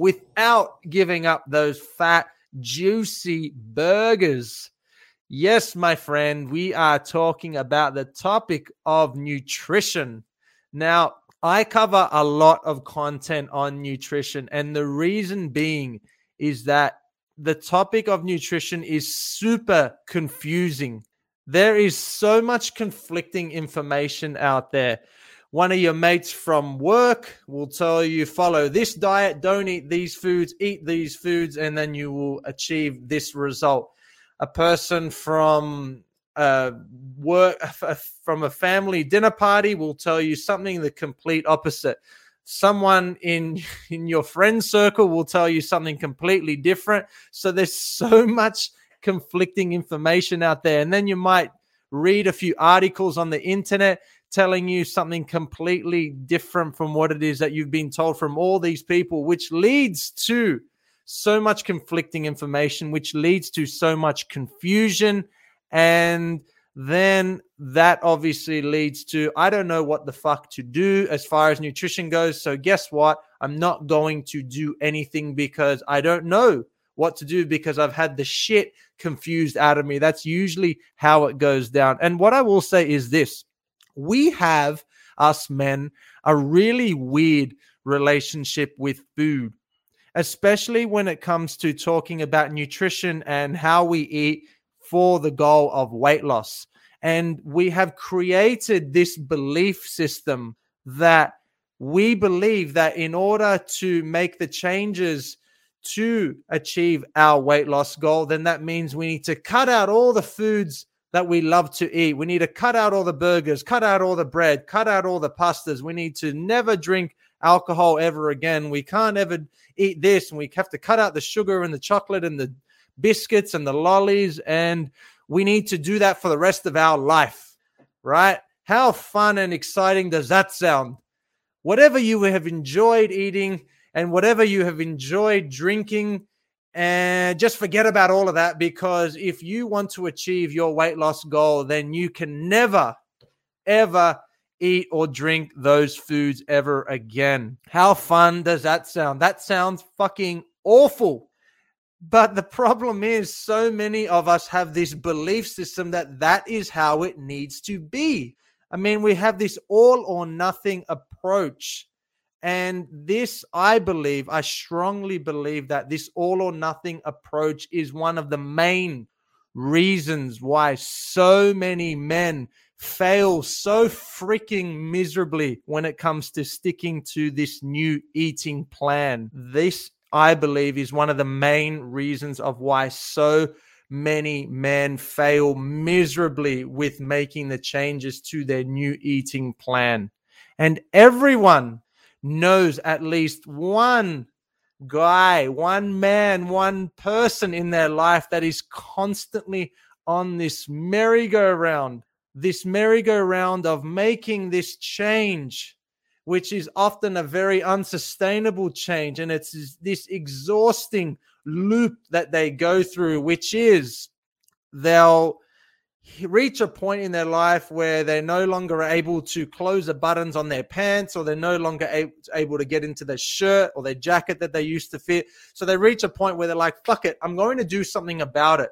without giving up those fat, juicy burgers. Yes, my friend, we are talking about the topic of nutrition. Now, I cover a lot of content on nutrition, and the reason being is that the topic of nutrition is super confusing. There is so much conflicting information out there. One of your mates from work will tell you follow this diet, don't eat these foods, eat these foods, and then you will achieve this result. A person from uh, work from a family dinner party will tell you something the complete opposite. Someone in in your friend circle will tell you something completely different. So there's so much conflicting information out there, and then you might read a few articles on the internet telling you something completely different from what it is that you've been told from all these people, which leads to so much conflicting information, which leads to so much confusion. And then that obviously leads to I don't know what the fuck to do as far as nutrition goes. So, guess what? I'm not going to do anything because I don't know what to do because I've had the shit confused out of me. That's usually how it goes down. And what I will say is this we have, us men, a really weird relationship with food, especially when it comes to talking about nutrition and how we eat for the goal of weight loss. And we have created this belief system that we believe that in order to make the changes to achieve our weight loss goal, then that means we need to cut out all the foods that we love to eat. We need to cut out all the burgers, cut out all the bread, cut out all the pastas. We need to never drink alcohol ever again. We can't ever eat this, and we have to cut out the sugar and the chocolate and the biscuits and the lollies. And we need to do that for the rest of our life, right? How fun and exciting does that sound? Whatever you have enjoyed eating and whatever you have enjoyed drinking, and just forget about all of that because if you want to achieve your weight loss goal, then you can never, ever eat or drink those foods ever again. How fun does that sound? That sounds fucking awful. But the problem is, so many of us have this belief system that that is how it needs to be. I mean, we have this all or nothing approach and this, I believe, I strongly believe that this all or nothing approach is one of the main reasons why so many men fail so freaking miserably when it comes to sticking to this new eating plan. This, I believe, is one of the main reasons of why so many men fail miserably with making the changes to their new eating plan. And everyone knows at least one guy, one man, one person in their life that is constantly on this merry-go-round, this merry-go-round of making this change, which is often a very unsustainable change. And it's this exhausting loop that they go through, which is they'll reach a point in their life where they're no longer able to close the buttons on their pants or they're no longer able to get into their shirt or their jacket that they used to fit. So they reach a point where they're like, fuck it, I'm going to do something about it.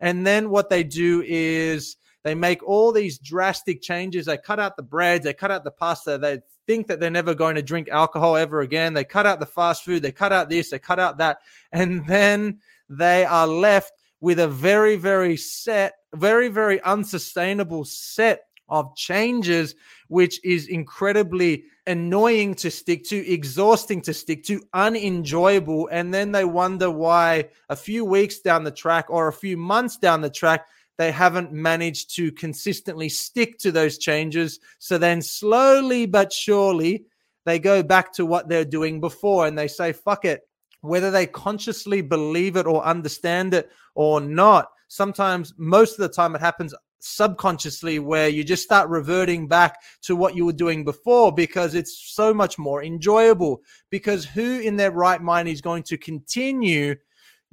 And then what they do is they make all these drastic changes. They cut out the bread, they cut out the pasta, they think that they're never going to drink alcohol ever again. They cut out the fast food, they cut out this, they cut out that. And then they are left with a very, very set, very, very unsustainable set of changes, which is incredibly annoying to stick to, exhausting to stick to, unenjoyable. And then they wonder why a few weeks down the track or a few months down the track, they haven't managed to consistently stick to those changes. So then slowly but surely, they go back to what they're doing before and they say, fuck it. whether they consciously believe it or understand it or not. Sometimes, most of the time, it happens subconsciously where you just start reverting back to what you were doing before because it's so much more enjoyable. Because who in their right mind is going to continue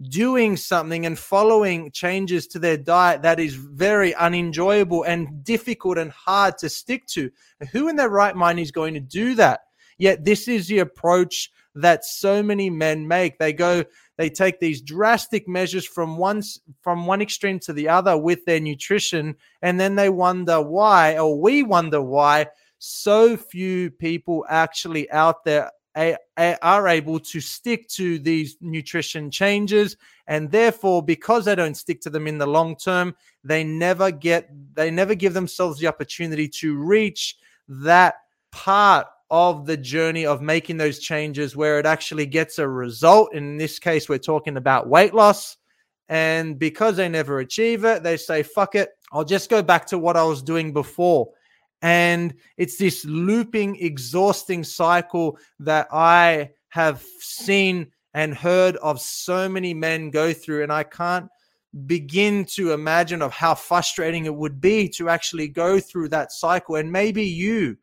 doing something and following changes to their diet that is very unenjoyable and difficult and hard to stick to? Who in their right mind is going to do that? Yet, this is the approach that so many men make. They go, they take these drastic measures from one from one extreme to the other with their nutrition, and then they wonder why, or we wonder why so few people actually out there are able to stick to these nutrition changes and therefore because they don't stick to them in the long term they never get they never give themselves the opportunity to reach that part of the journey of making those changes where it actually gets a result. In this case, we're talking about weight loss. And because they never achieve it, they say, fuck it, I'll just go back to what I was doing before. And it's this looping, exhausting cycle that I have seen and heard of so many men go through. And I can't begin to imagine of how frustrating it would be to actually go through that cycle. And maybe you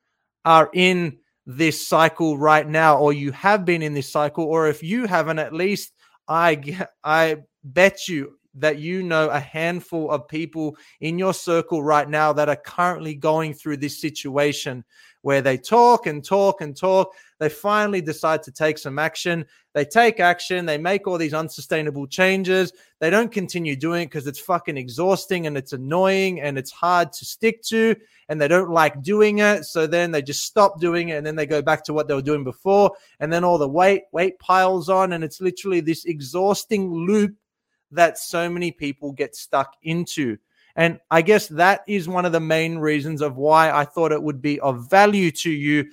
are in this cycle right now, or you have been in this cycle, or if you haven't, at least I I bet you that you know a handful of people in your circle right now that are currently going through this situation where they talk and talk and talk. They finally decide to take some action. They take action. They make all these unsustainable changes. They don't continue doing it because it's fucking exhausting and it's annoying and it's hard to stick to. And they don't like doing it. So then they just stop doing it and then they go back to what they were doing before. And then all the weight, weight piles on. And it's literally this exhausting loop that so many people get stuck into. And I guess that is one of the main reasons of why I thought it would be of value to you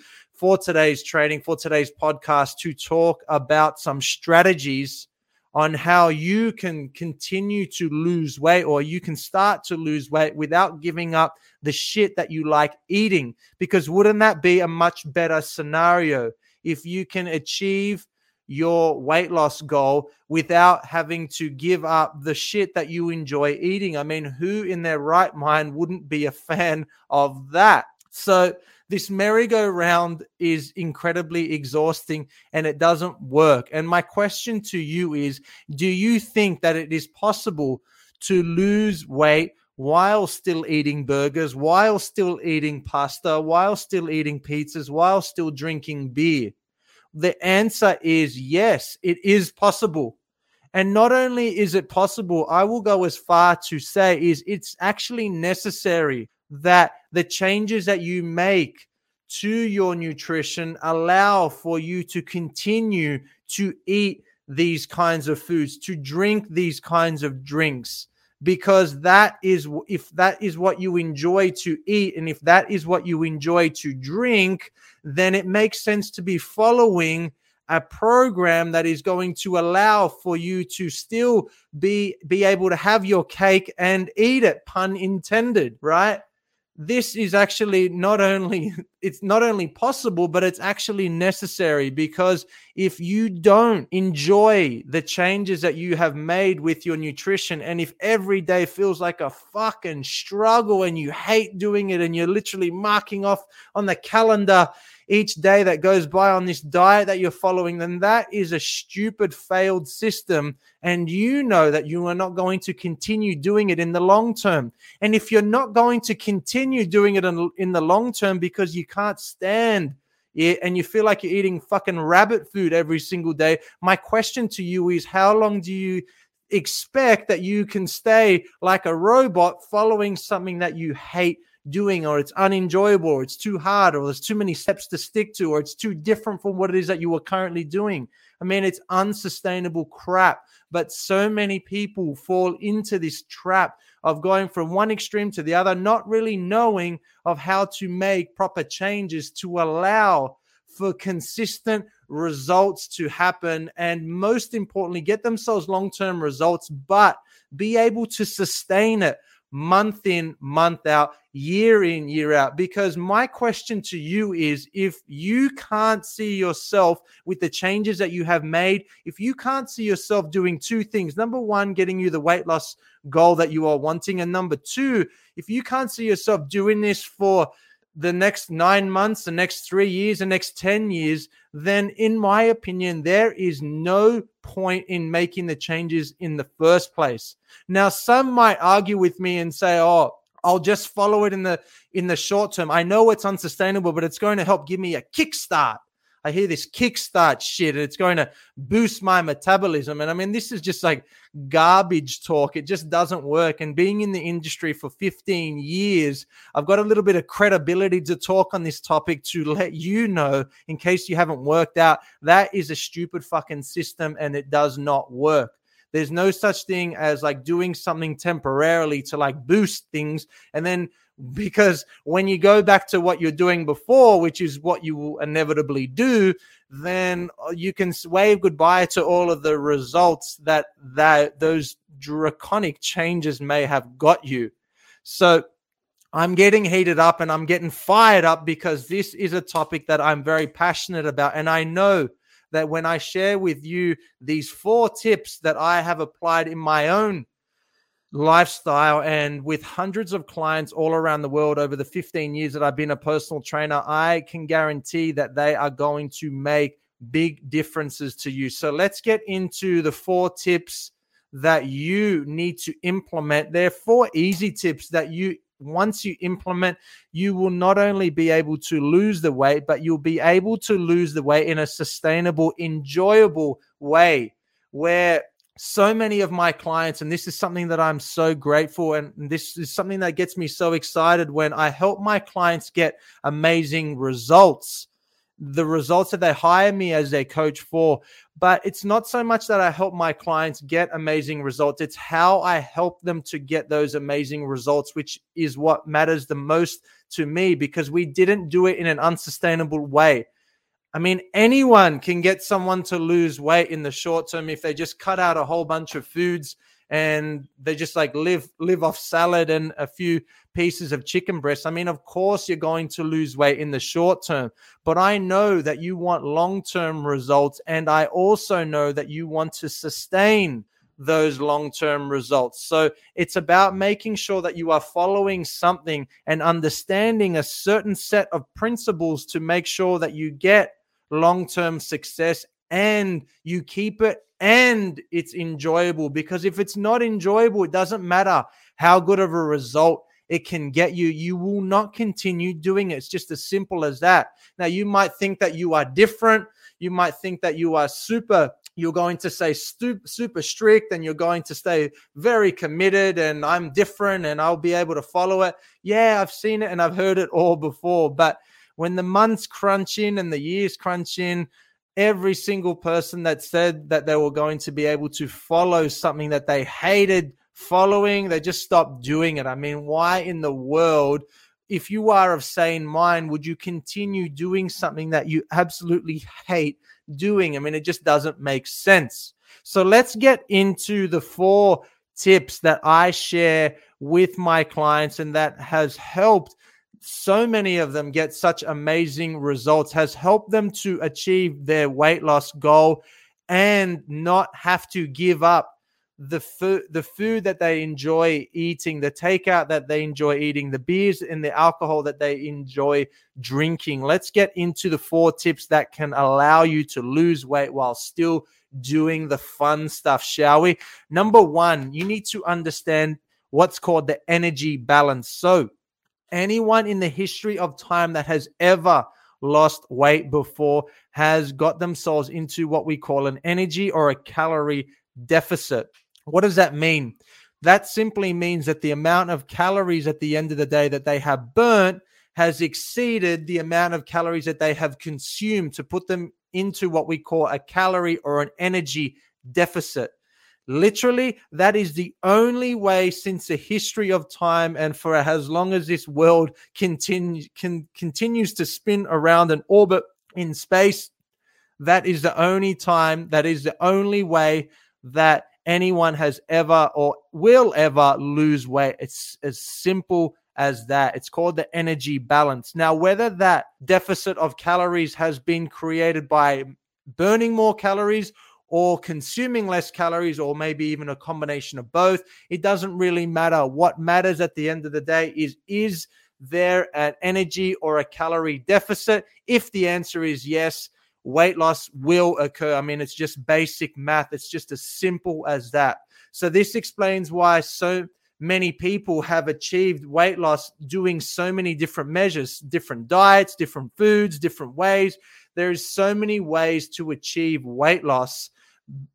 for today's training, for today's podcast, to talk about some strategies on how you can continue to lose weight or you can start to lose weight without giving up the shit that you like eating. Because wouldn't that be a much better scenario if you can achieve your weight loss goal without having to give up the shit that you enjoy eating. I mean, who in their right mind wouldn't be a fan of that? So, this merry-go-round is incredibly exhausting and it doesn't work. And my question to you is Do you think that it is possible to lose weight while still eating burgers, while still eating pasta, while still eating pizzas, while still drinking beer? The answer is yes, it is possible. And not only is it possible, I will go as far to say is it's actually necessary that the changes that you make to your nutrition allow for you to continue to eat these kinds of foods, to drink these kinds of drinks. Because that is if that is what you enjoy to eat and if that is what you enjoy to drink then it makes sense to be following a program that is going to allow for you to still be be able to have your cake and eat it pun intended right this is actually not only it's not only possible but it's actually necessary because if you don't enjoy the changes that you have made with your nutrition and if every day feels like a fucking struggle and you hate doing it and you're literally marking off on the calendar each day that goes by on this diet that you're following, then that is a stupid, failed system. And you know that you are not going to continue doing it in the long term. And if you're not going to continue doing it in, the long term because you can't stand it and you feel like you're eating fucking rabbit food every single day, my question to you is how long do you expect that you can stay like a robot following something that you hate doing or it's unenjoyable or it's too hard or there's too many steps to stick to or it's too different from what it is that you are currently doing. I mean, it's unsustainable crap. But so many people fall into this trap of going from one extreme to the other, not really knowing of how to make proper changes to allow for consistent results to happen and most importantly get themselves long-term results but be able to sustain it month in, month out, year in, year out. Because my question to you is if you can't see yourself with the changes that you have made, if you can't see yourself doing two things number one, getting you the weight loss goal that you are wanting, and number two, if you can't see yourself doing this for the next nine months, the next three years, the next 10 years, then in my opinion, there is no point in making the changes in the first place. Now, some might argue with me and say, oh, I'll just follow it in the in the short term. I know it's unsustainable, but it's going to help give me a kickstart. I hear this kickstart shit and it's going to boost my metabolism. And I mean, this is just like garbage talk. It just doesn't work. And being in the industry for 15 years, I've got a little bit of credibility to talk on this topic to let you know, in case you haven't worked out, that is a stupid fucking system and it does not work. There's no such thing as like doing something temporarily to like boost things and then because when you go back to what you're doing before, which is what you will inevitably do, then uh, you can wave goodbye to all of the results that that those draconic changes may have got you. So I'm getting heated up and I'm getting fired up because this is a topic that I'm very passionate about and I know that when I share with you these four tips that I have applied in my own lifestyle and with hundreds of clients all around the world over the 15 years that I've been a personal trainer, I can guarantee that they are going to make big differences to you. So let's get into the four tips that you need to implement. There are four easy tips that you once you implement, you will not only be able to lose the weight, but you'll be able to lose the weight in a sustainable, enjoyable way where so many of my clients, and this is something that I'm so grateful, and this is something that gets me so excited when I help my clients get amazing results. The results that they hire me as their coach for. But it's not so much that I help my clients get amazing results, it's how I help them to get those amazing results, which is what matters the most to me because we didn't do it in an unsustainable way. I mean, anyone can get someone to lose weight in the short term if they just cut out a whole bunch of foods and they just like live live off salad and a few pieces of chicken breast. I mean, of course you're going to lose weight in the short term, but I know that you want long-term results and I also know that you want to sustain those long term results. So it's about making sure that you are following something and understanding a certain set of principles to make sure that you get long term success and you keep it and it's enjoyable. Because if it's not enjoyable, it doesn't matter how good of a result it can get you. You will not continue doing it. It's just as simple as that. Now, you might think that you are different. You might think that you are super you're going to say super, super strict and you're going to stay very committed and I'm different and I'll be able to follow it. Yeah, I've seen it and I've heard it all before. But when the months crunch in and the years crunch in, every single person that said that they were going to be able to follow something that they hated following, they just stopped doing it. I mean, why in the world, if you are of sane mind, would you continue doing something that you absolutely hate doing? I mean, it just doesn't make sense. So let's get into the four tips that I share with my clients and that has helped so many of them get such amazing results, has helped them to achieve their weight loss goal and not have to give up the food the food that they enjoy eating the takeout that they enjoy eating the beers and the alcohol that they enjoy drinking. Let's get into the four tips that can allow you to lose weight while still doing the fun stuff shall we? Number 1 you need to understand what's called the energy balance. So anyone in the history of time that has ever lost weight before has got themselves into what we call an energy or a calorie deficit. What does that mean? That simply means that the amount of calories at the end of the day that they have burnt has exceeded the amount of calories that they have consumed to put them into what we call a calorie or an energy deficit. Literally, that is the only way since the history of time and for as long as this world continue, can, continues to spin around and orbit in space. That is the only time, that is the only way that anyone has ever or will ever lose weight. It's as simple as that. It's called the energy balance. Now, whether that deficit of calories has been created by burning more calories or consuming less calories, or maybe even a combination of both, it doesn't really matter. What matters at the end of the day is is there an energy or a calorie deficit? If the answer is yes, weight loss will occur. I mean, it's just basic math. It's just as simple as that. So, this explains why so many people have achieved weight loss doing so many different measures, different diets, different foods, different ways. There's so many ways to achieve weight loss.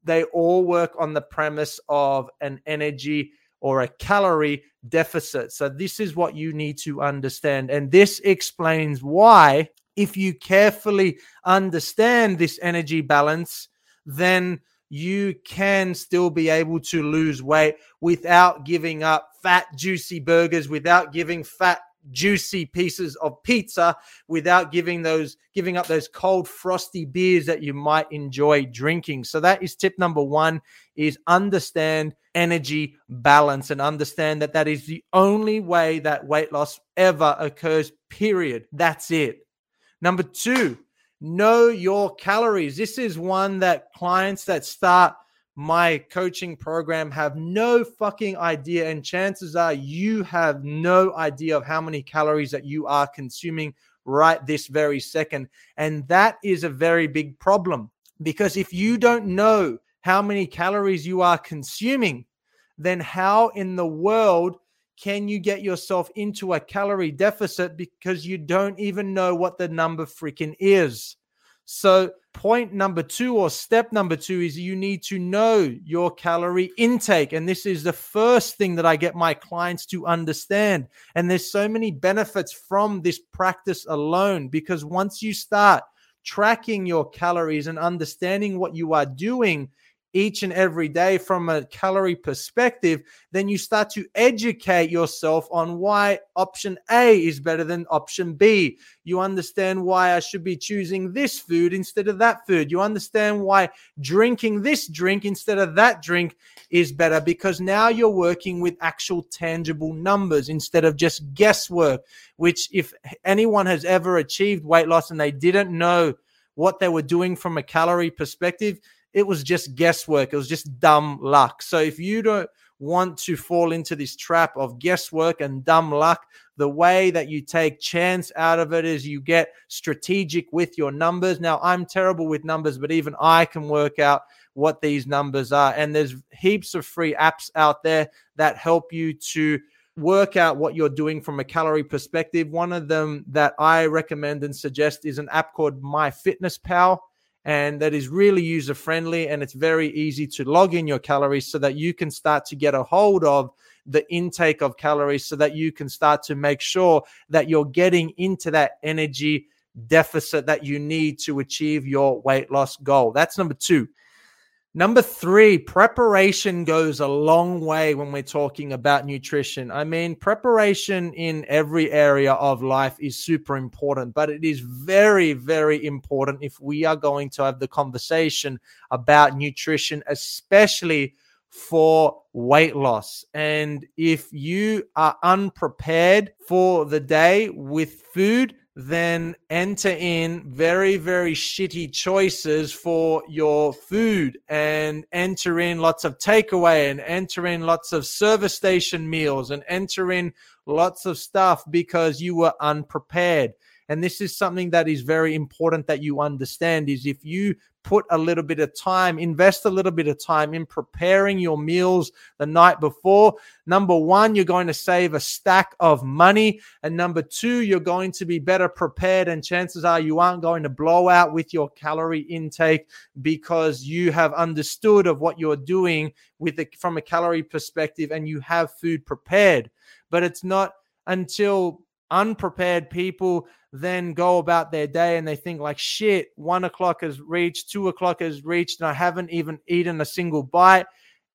They all work on the premise of an energy or a calorie deficit. So, this is what you need to understand. And this explains why if you carefully understand this energy balance, then you can still be able to lose weight without giving up fat, juicy burgers, without giving fat, juicy pieces of pizza, without giving those giving up those cold, frosty beers that you might enjoy drinking. So that is tip number one: is understand energy balance and understand that that is the only way that weight loss ever occurs. Period. That's it. Number two, know your calories. This is one that clients that start my coaching program have no fucking idea. And chances are you have no idea of how many calories that you are consuming right this very second. And that is a very big problem because if you don't know how many calories you are consuming, then how in the world can you get yourself into a calorie deficit because you don't even know what the number freaking is? So, point number two or step number two is you need to know your calorie intake. And this is the first thing that I get my clients to understand. And there's so many benefits from this practice alone because once you start tracking your calories and understanding what you are doing, each and every day from a calorie perspective, then you start to educate yourself on why option A is better than option B. You understand why I should be choosing this food instead of that food. You understand why drinking this drink instead of that drink is better because now you're working with actual tangible numbers instead of just guesswork, which, if anyone has ever achieved weight loss and they didn't know what they were doing from a calorie perspective, it was just guesswork. It was just dumb luck. So if you don't want to fall into this trap of guesswork and dumb luck, the way that you take chance out of it is you get strategic with your numbers. Now, I'm terrible with numbers, but even I can work out what these numbers are. And there's heaps of free apps out there that help you to work out what you're doing from a calorie perspective. One of them that I recommend and suggest is an app called MyFitnessPal and that is really user friendly and it's very easy to log in your calories so that you can start to get a hold of the intake of calories so that you can start to make sure that you're getting into that energy deficit that you need to achieve your weight loss goal. That's number 2. Number three, preparation goes a long way when we're talking about nutrition. I mean, preparation in every area of life is super important, but it is very, very important if we are going to have the conversation about nutrition, especially for weight loss. And if you are unprepared for the day with food, then enter in very, very shitty choices for your food and enter in lots of takeaway and enter in lots of service station meals and enter in lots of stuff because you were unprepared. And this is something that is very important that you understand is if you put a little bit of time, invest a little bit of time in preparing your meals the night before. Number one, you're going to save a stack of money. And number two, you're going to be better prepared. And chances are you aren't going to blow out with your calorie intake because you have understood of what you're doing with it from a calorie perspective and you have food prepared. But it's not until unprepared people then go about their day and they think like shit one o'clock has reached two o'clock has reached and i haven't even eaten a single bite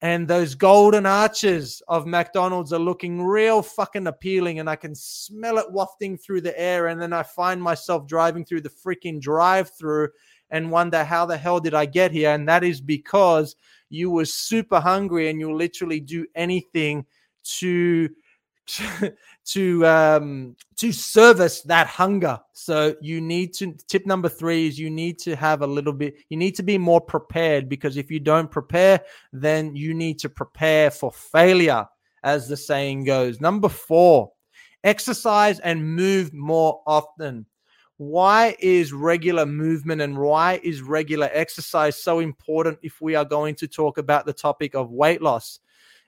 and those golden arches of mcdonald's are looking real fucking appealing and i can smell it wafting through the air and then i find myself driving through the freaking drive through and wonder how the hell did I get here? And that is because you were super hungry and you'll literally do anything to to um to service that hunger. So you need to tip number three is you need to have a little bit you need to be more prepared because if you don't prepare then you need to prepare for failure as the saying goes. Number four exercise and move more often. Why is regular movement and why is regular exercise so important if we are going to talk about the topic of weight loss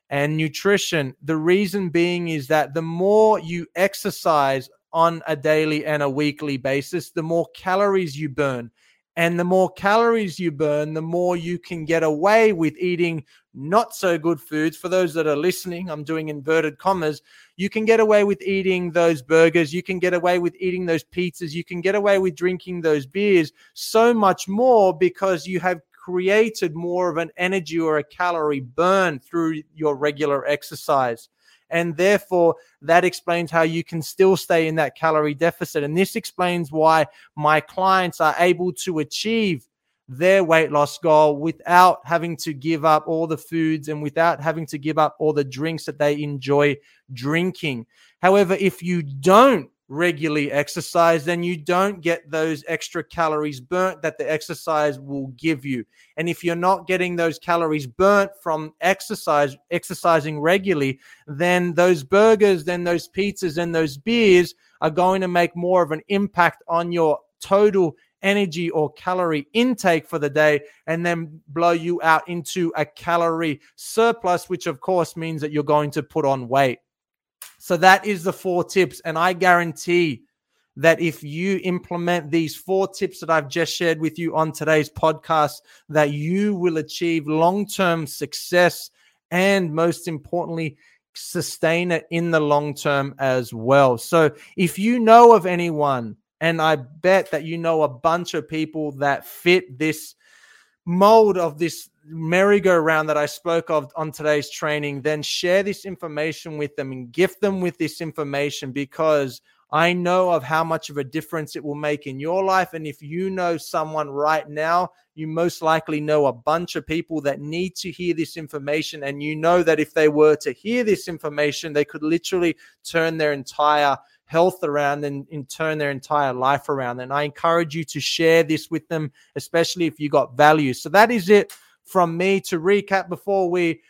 and nutrition. The reason being is that the more you exercise on a daily and a weekly basis, the more calories you burn. And the more calories you burn, the more you can get away with eating not so good foods. For those that are listening, I'm doing inverted commas. You can get away with eating those burgers. You can get away with eating those pizzas. You can get away with drinking those beers so much more because you have created more of an energy or a calorie burn through your regular exercise. And therefore, that explains how you can still stay in that calorie deficit. And this explains why my clients are able to achieve their weight loss goal without having to give up all the foods and without having to give up all the drinks that they enjoy drinking. However, if you don't regularly exercise, then you don't get those extra calories burnt that the exercise will give you. And if you're not getting those calories burnt from exercise, exercising regularly, then those burgers, then those pizzas, and those beers are going to make more of an impact on your total energy or calorie intake for the day and then blow you out into a calorie surplus, which of course means that you're going to put on weight. So that is the four tips. And I guarantee that if you implement these four tips that I've just shared with you on today's podcast, that you will achieve long term success and most importantly, sustain it in the long term as well. So if you know of anyone, and I bet that you know a bunch of people that fit this mold of this merry-go-round that I spoke of on today's training, then share this information with them and gift them with this information because I know of how much of a difference it will make in your life. And if you know someone right now, you most likely know a bunch of people that need to hear this information. And you know that if they were to hear this information, they could literally turn their entire health around and, turn their entire life around. And I encourage you to share this with them, especially if you got value. So that is it from me to recap before we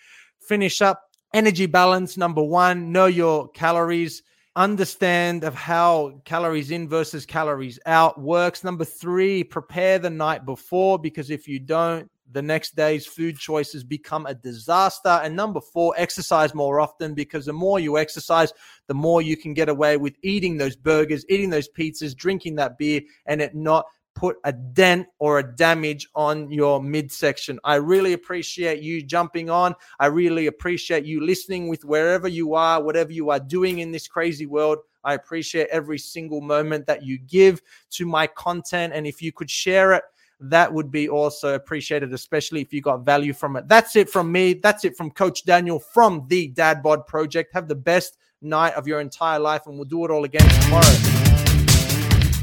finish up. Energy balance number one, know your calories understand of how calories in versus calories out works. Number three, prepare the night before because if you don't, the next day's food choices become a disaster. And number four, exercise more often because the more you exercise, the more you can get away with eating those burgers, eating those pizzas, drinking that beer, and it not put a dent or a damage on your midsection. I really appreciate you jumping on. I really appreciate you listening with wherever you are, whatever you are doing in this crazy world. I appreciate every single moment that you give to my content. And if you could share it, that would be also appreciated, especially if you got value from it. That's it from me. That's it from Coach Daniel from the Dad Bod Project. Have the best night of your entire life, and we'll do it all again tomorrow.